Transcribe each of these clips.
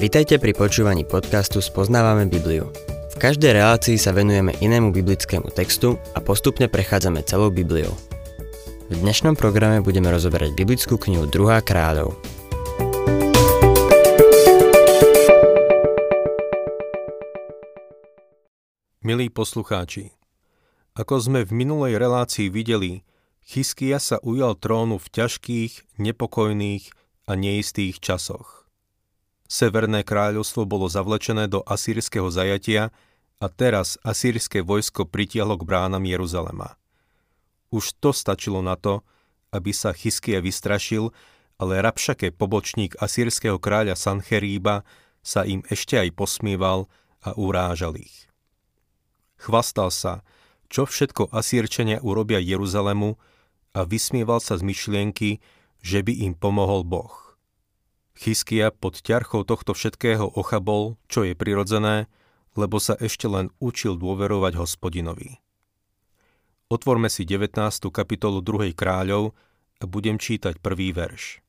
Vitajte pri počúvaní podcastu Spoznávame Bibliu. V každej relácii sa venujeme inému biblickému textu a postupne prechádzame celou Bibliou. V dnešnom programe budeme rozoberať biblickú knihu 2. kráľov. Milí poslucháči, ako sme v minulej relácii videli, Chyskia sa ujal trónu v ťažkých, nepokojných a neistých časoch. Severné kráľovstvo bolo zavlečené do asýrskeho zajatia a teraz asýrske vojsko pritiahlo k bránam Jeruzalema. Už to stačilo na to, aby sa Chyskia vystrašil, ale Rabšake, pobočník asýrskeho kráľa Sancheríba, sa im ešte aj posmieval a urážal ich. Chvastal sa, čo všetko Asýrčania urobia Jeruzalemu a vysmieval sa z myšlienky, že by im pomohol Boh. Chyskia pod ťarchou tohto všetkého ochabol, čo je prirodzené, lebo sa ešte len učil dôverovať hospodinovi. Otvorme si 19. kapitolu 2. kráľov a budem čítať prvý verš.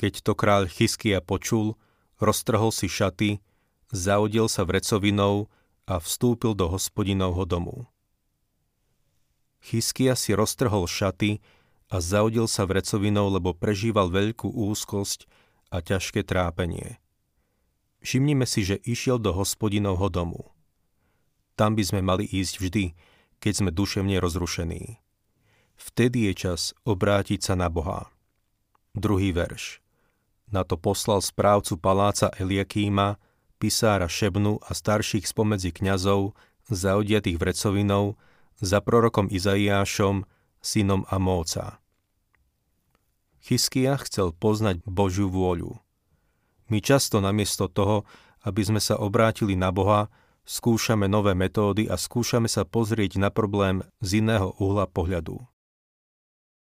Keď to kráľ Chyskia počul, roztrhol si šaty, zaudil sa vrecovinou a vstúpil do hospodinovho domu. Chyskia si roztrhol šaty a zaudil sa vrecovinou, lebo prežíval veľkú úzkosť a ťažké trápenie. Všimnime si, že išiel do hospodinovho domu. Tam by sme mali ísť vždy, keď sme duševne rozrušení. Vtedy je čas obrátiť sa na Boha. Druhý verš. Na to poslal správcu paláca Eliakíma, pisára Šebnu a starších spomedzi kňazov, zaodiatých vrecovinou, za prorokom Izaiášom, synom Amóca. Chyskia chcel poznať Božiu vôľu. My často namiesto toho, aby sme sa obrátili na Boha, skúšame nové metódy a skúšame sa pozrieť na problém z iného uhla pohľadu.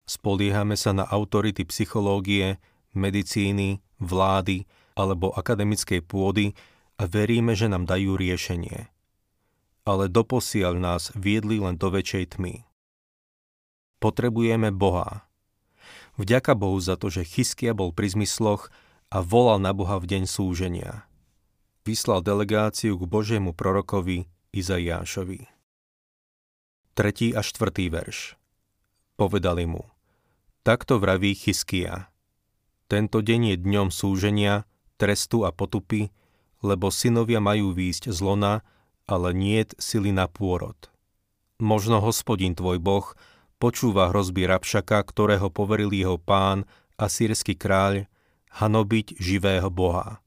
Spoliehame sa na autority psychológie, medicíny, vlády alebo akademickej pôdy, a veríme, že nám dajú riešenie. Ale doposiaľ nás viedli len do väčšej tmy. Potrebujeme Boha. Vďaka Bohu za to, že Chyskia bol pri zmysloch a volal na Boha v deň súženia. Vyslal delegáciu k Božiemu prorokovi Izaiášovi. 3. a 4. verš Povedali mu, takto vraví Chyskia. Tento deň je dňom súženia, trestu a potupy, lebo synovia majú výjsť z lona, ale niet sily na pôrod. Možno hospodin tvoj Boh počúva hrozby Rabšaka, ktorého poveril jeho pán a sírsky kráľ, hanobiť živého Boha.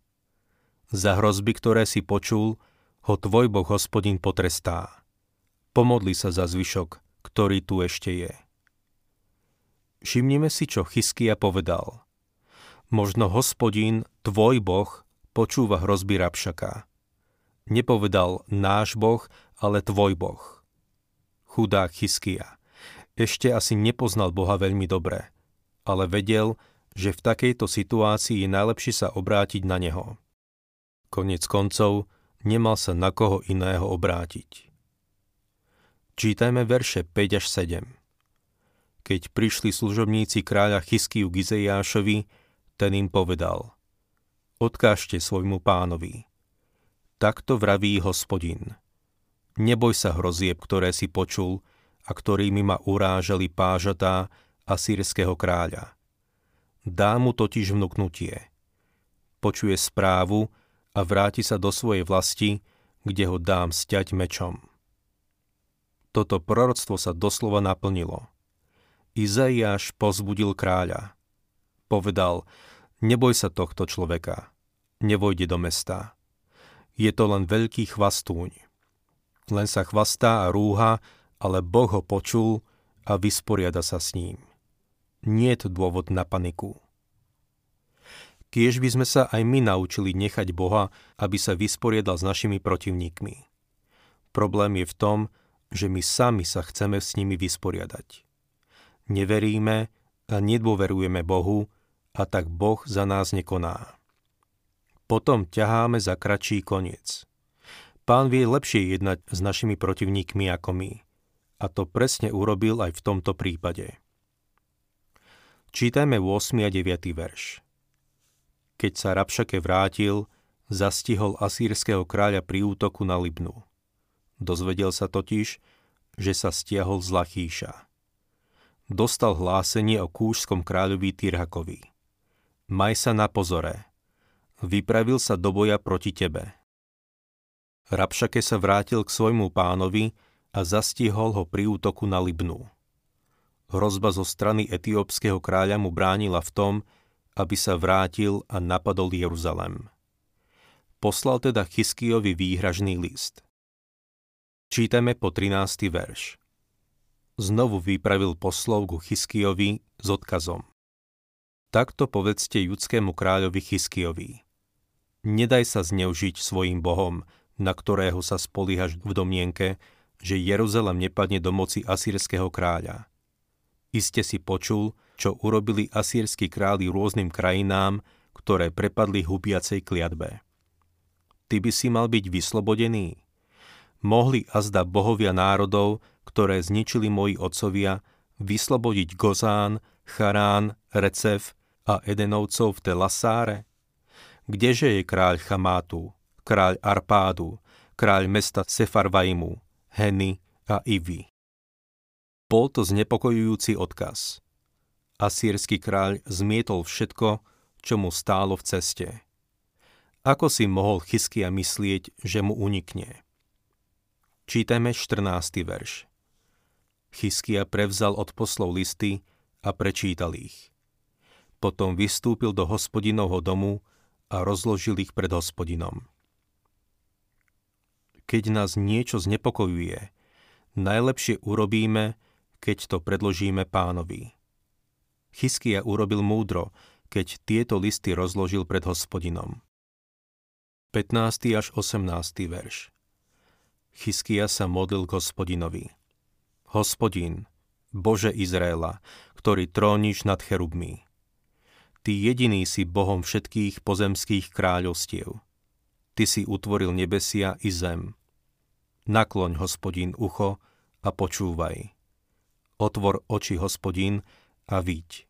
Za hrozby, ktoré si počul, ho tvoj Boh hospodin potrestá. Pomodli sa za zvyšok, ktorý tu ešte je. Všimnime si, čo Chyskia povedal. Možno hospodin, tvoj Boh, počúva hrozby Rabšaka. Nepovedal náš Boh, ale tvoj Boh. Chudák Chyskia. Ešte asi nepoznal Boha veľmi dobre, ale vedel, že v takejto situácii je najlepšie sa obrátiť na Neho. Konec koncov, nemal sa na koho iného obrátiť. Čítajme verše 5 až 7. Keď prišli služobníci kráľa Chyskiu Gizejášovi, ten im povedal – odkážte svojmu pánovi. Takto vraví hospodin. Neboj sa hrozieb, ktoré si počul a ktorými ma urážali pážatá asýrského kráľa. Dá mu totiž vnúknutie. Počuje správu a vráti sa do svojej vlasti, kde ho dám sťať mečom. Toto proroctvo sa doslova naplnilo. Izaiáš pozbudil kráľa. Povedal, Neboj sa tohto človeka. Nevojde do mesta. Je to len veľký chvastúň. Len sa chvastá a rúha, ale Boh ho počul a vysporiada sa s ním. Nie je to dôvod na paniku. Kiež by sme sa aj my naučili nechať Boha, aby sa vysporiadal s našimi protivníkmi. Problém je v tom, že my sami sa chceme s nimi vysporiadať. Neveríme a nedôverujeme Bohu, a tak Boh za nás nekoná. Potom ťaháme za kratší koniec. Pán vie lepšie jednať s našimi protivníkmi ako my. A to presne urobil aj v tomto prípade. Čítajme 8. a 9. verš. Keď sa Rabšake vrátil, zastihol asýrského kráľa pri útoku na Libnu. Dozvedel sa totiž, že sa stiahol z Lachíša. Dostal hlásenie o kúšskom kráľovi Tyrhakovi. Maj sa na pozore. Vypravil sa do boja proti tebe. Rabšake sa vrátil k svojmu pánovi a zastihol ho pri útoku na Libnu. Hrozba zo strany etiópskeho kráľa mu bránila v tom, aby sa vrátil a napadol Jeruzalem. Poslal teda Chyskijovi výhražný list. Čítame po 13. verš. Znovu vypravil poslov ku Chyskijovi s odkazom. Takto povedzte judskému kráľovi Chyskijovi. Nedaj sa zneužiť svojim bohom, na ktorého sa spolíhaš v domienke, že Jeruzalem nepadne do moci asýrského kráľa. Iste si počul, čo urobili asýrsky králi rôznym krajinám, ktoré prepadli hubiacej kliatbe. Ty by si mal byť vyslobodený. Mohli azda bohovia národov, ktoré zničili moji otcovia, vyslobodiť Gozán, Charán, Recef a Edenovcov v Telasáre? Kdeže je kráľ Chamátu, kráľ Arpádu, kráľ mesta Sefarvaimu, Heny a Ivy. Bol to znepokojujúci odkaz. Asýrsky kráľ zmietol všetko, čo mu stálo v ceste. Ako si mohol Chyskia myslieť, že mu unikne? Čítame 14. verš. Chyskia prevzal od poslov listy a prečítal ich. Potom vystúpil do hospodinovho domu a rozložil ich pred hospodinom keď nás niečo znepokojuje, najlepšie urobíme, keď to predložíme pánovi. Chyskia urobil múdro, keď tieto listy rozložil pred hospodinom. 15. až 18. verš Chyskia sa modlil k hospodinovi. Hospodin, Bože Izraela, ktorý tróniš nad cherubmi. Ty jediný si Bohom všetkých pozemských kráľovstiev. Ty si utvoril nebesia i zem. Nakloň, hospodín, ucho a počúvaj. Otvor oči, hospodín, a viď.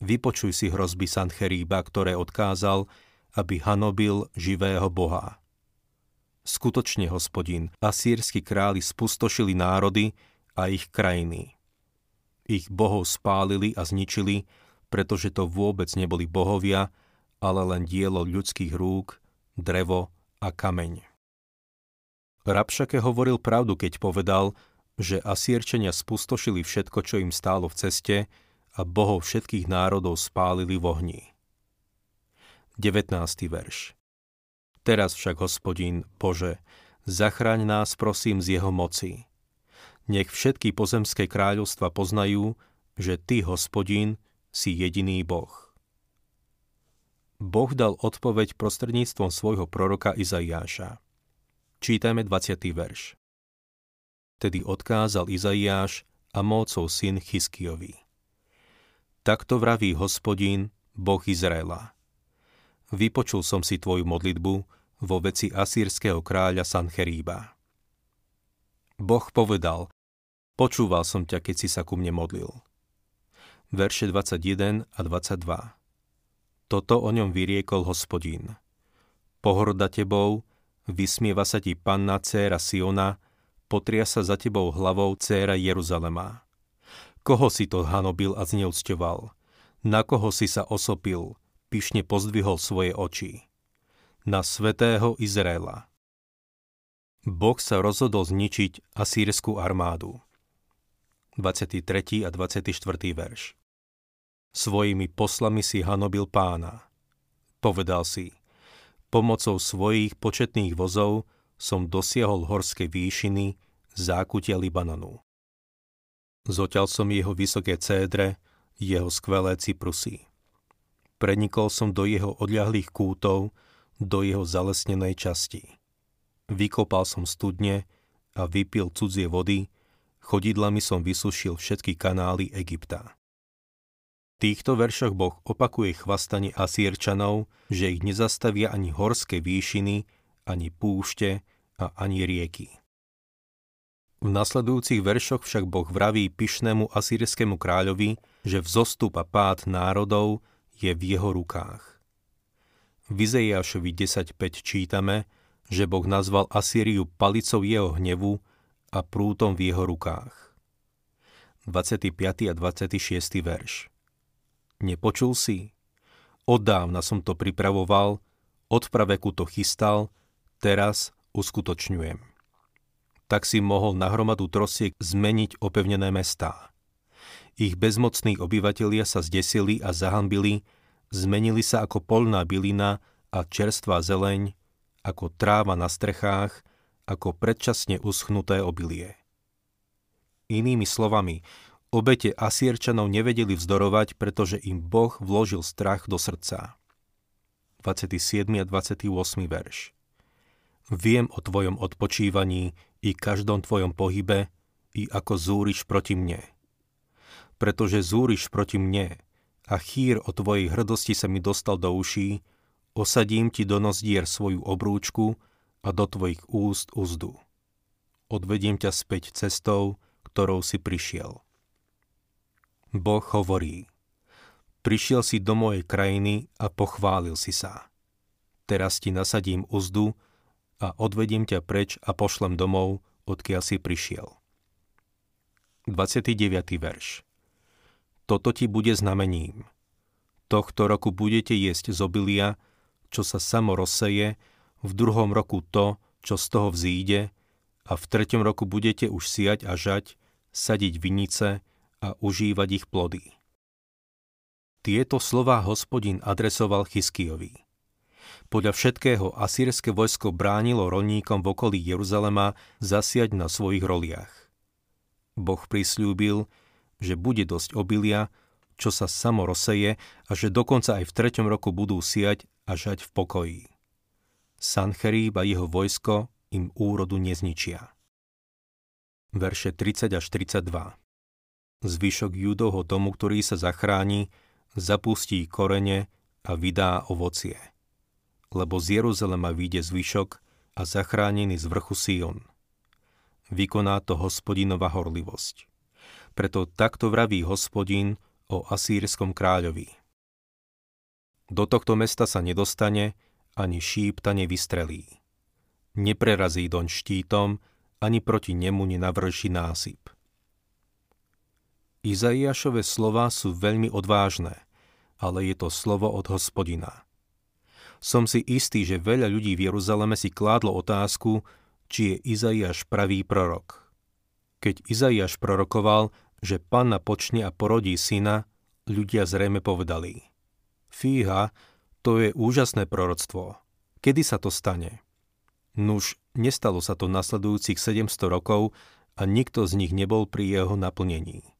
Vypočuj si hrozby Sancheríba, ktoré odkázal, aby hanobil živého Boha. Skutočne, hospodín, asýrsky králi spustošili národy a ich krajiny. Ich bohov spálili a zničili, pretože to vôbec neboli bohovia, ale len dielo ľudských rúk, drevo a kameň. Rabšake hovoril pravdu, keď povedal, že Asierčania spustošili všetko, čo im stálo v ceste a bohov všetkých národov spálili v ohni. 19. verš Teraz však, hospodín, Bože, zachráň nás prosím z jeho moci. Nech všetky pozemské kráľovstva poznajú, že Ty, hospodín, si jediný Boh. Boh dal odpoveď prostredníctvom svojho proroka Izaiáša. Čítame 20. verš. Tedy odkázal Izaiáš a mócov syn Chyskijovi. Takto vraví hospodín, Boh Izraela. Vypočul som si tvoju modlitbu vo veci asýrského kráľa Sancheríba. Boh povedal, počúval som ťa, keď si sa ku mne modlil. Verše 21 a 22 toto o ňom vyriekol hospodín. Pohorda tebou, vysmieva sa ti panna céra Siona, potria sa za tebou hlavou céra Jeruzalema. Koho si to hanobil a zneúcťoval? Na koho si sa osopil, pyšne pozdvihol svoje oči? Na svetého Izraela. Boh sa rozhodol zničiť asýrskú armádu. 23. a 24. verš. Svojimi poslami si hanobil pána. Povedal si, pomocou svojich početných vozov som dosiahol horské výšiny, zákutia Libanonu. Zoťal som jeho vysoké cédre, jeho skvelé cyprusy. Prenikol som do jeho odľahlých kútov, do jeho zalesnenej časti. Vykopal som studne a vypil cudzie vody, chodidlami som vysušil všetky kanály Egypta týchto veršoch Boh opakuje chvastanie Asírčanov, že ich nezastavia ani horské výšiny, ani púšte a ani rieky. V nasledujúcich veršoch však Boh vraví pyšnému asýrskému kráľovi, že vzostup a pád národov je v jeho rukách. V Izaiášovi 10.5 čítame, že Boh nazval Asýriu palicou jeho hnevu a prútom v jeho rukách. 25. a 26. verš Nepočul si? Od dávna som to pripravoval, od praveku to chystal, teraz uskutočňujem. Tak si mohol na hromadu trosiek zmeniť opevnené mestá. Ich bezmocní obyvatelia sa zdesili a zahambili, zmenili sa ako polná bylina a čerstvá zeleň, ako tráva na strechách, ako predčasne uschnuté obilie. Inými slovami, obete Asierčanov nevedeli vzdorovať, pretože im Boh vložil strach do srdca. 27. a 28. verš. Viem o tvojom odpočívaní i každom tvojom pohybe, i ako zúriš proti mne. Pretože zúriš proti mne a chýr o tvojej hrdosti sa mi dostal do uší, osadím ti do nozdier svoju obrúčku a do tvojich úst úzdu. Odvediem ťa späť cestou, ktorou si prišiel. Boh hovorí, prišiel si do mojej krajiny a pochválil si sa. Teraz ti nasadím úzdu a odvediem ťa preč a pošlem domov, odkiaľ si prišiel. 29. verš Toto ti bude znamením. Tohto roku budete jesť z obilia, čo sa samo rozseje, v druhom roku to, čo z toho vzíde, a v treťom roku budete už siať a žať, sadiť vinice a užívať ich plody. Tieto slová hospodin adresoval Chyskijovi. Podľa všetkého asýrske vojsko bránilo rolníkom v okolí Jeruzalema zasiať na svojich roliach. Boh prislúbil, že bude dosť obilia, čo sa samo rozseje a že dokonca aj v treťom roku budú siať a žať v pokoji. Sancheríb a jeho vojsko im úrodu nezničia. Verše 30 až 32 Zvyšok judovho domu, ktorý sa zachráni, zapustí korene a vydá ovocie. Lebo z Jeruzalema vyjde zvyšok a zachránený z vrchu Sion. Vykoná to hospodinova horlivosť. Preto takto vraví hospodin o asýrskom kráľovi. Do tohto mesta sa nedostane, ani šípta nevystrelí. Neprerazí doň štítom, ani proti nemu nenavrší násyp. Izaiášové slova sú veľmi odvážne, ale je to slovo od hospodina. Som si istý, že veľa ľudí v Jeruzaleme si kládlo otázku, či je Izaiáš pravý prorok. Keď Izaiáš prorokoval, že panna počne a porodí syna, ľudia zrejme povedali. Fíha, to je úžasné proroctvo. Kedy sa to stane? Nuž, nestalo sa to nasledujúcich 700 rokov a nikto z nich nebol pri jeho naplnení.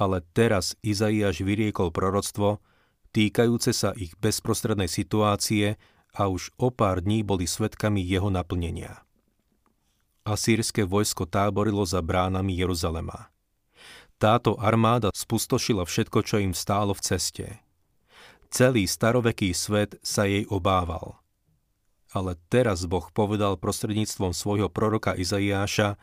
Ale teraz Izaiáš vyriekol proroctvo, týkajúce sa ich bezprostrednej situácie a už o pár dní boli svetkami jeho naplnenia. Asýrske vojsko táborilo za bránami Jeruzalema. Táto armáda spustošila všetko, čo im stálo v ceste. Celý staroveký svet sa jej obával. Ale teraz Boh povedal prostredníctvom svojho proroka Izaiáša,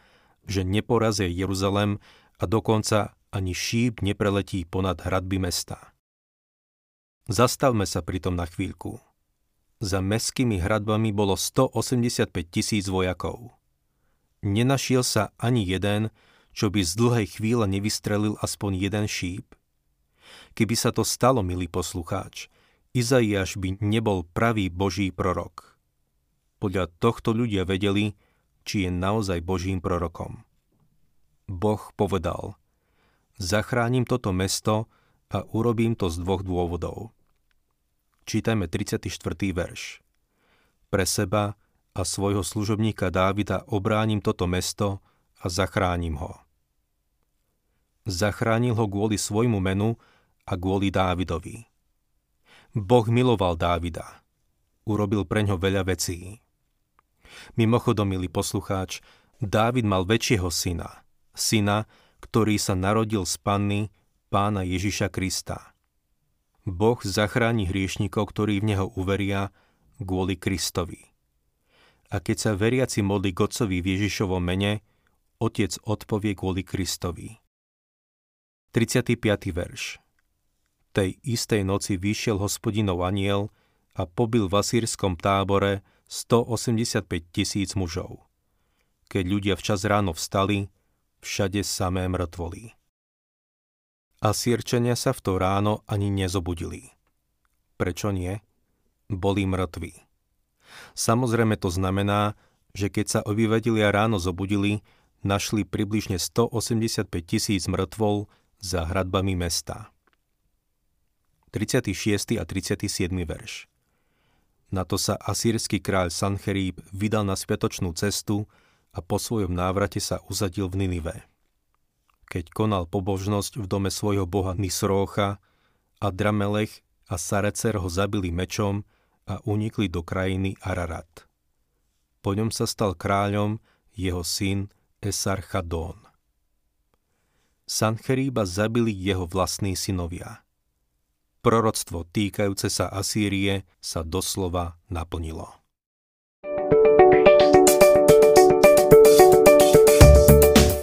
že neporazie Jeruzalem a dokonca ani šíp nepreletí ponad hradby mesta. Zastavme sa pritom na chvíľku. Za meskými hradbami bolo 185 tisíc vojakov. Nenašiel sa ani jeden, čo by z dlhej chvíle nevystrelil aspoň jeden šíp? Keby sa to stalo, milý poslucháč, Izaiáš by nebol pravý Boží prorok. Podľa tohto ľudia vedeli, či je naozaj Božím prorokom. Boh povedal, zachránim toto mesto a urobím to z dvoch dôvodov. Čítajme 34. verš. Pre seba a svojho služobníka Dávida obránim toto mesto a zachránim ho. Zachránil ho kvôli svojmu menu a kvôli Dávidovi. Boh miloval Dávida. Urobil preňho veľa vecí. Mimochodom, milý poslucháč, Dávid mal väčšieho syna. Syna, ktorý sa narodil z panny pána Ježiša Krista. Boh zachráni hriešnikov, ktorí v Neho uveria kvôli Kristovi. A keď sa veriaci modlí k Otcovi v Ježišovom mene, Otec odpovie kvôli Kristovi. 35. verš Tej istej noci vyšiel hospodinov aniel a pobil v asýrskom tábore 185 tisíc mužov. Keď ľudia včas ráno vstali, všade samé mŕtvoly. Asýrčania sa v to ráno ani nezobudili. Prečo nie? Boli mŕtvi. Samozrejme to znamená, že keď sa obyvatelia ráno zobudili, našli približne 185 tisíc mŕtvol za hradbami mesta. 36. a 37. verš Na to sa asýrsky kráľ Sancheríb vydal na spiatočnú cestu a po svojom návrate sa uzadil v Ninive. Keď konal pobožnosť v dome svojho boha Nisrócha, a Dramelech a Sarecer ho zabili mečom a unikli do krajiny Ararat. Po ňom sa stal kráľom jeho syn Esarchadón. Sancheríba zabili jeho vlastní synovia. Proroctvo týkajúce sa Asýrie sa doslova naplnilo.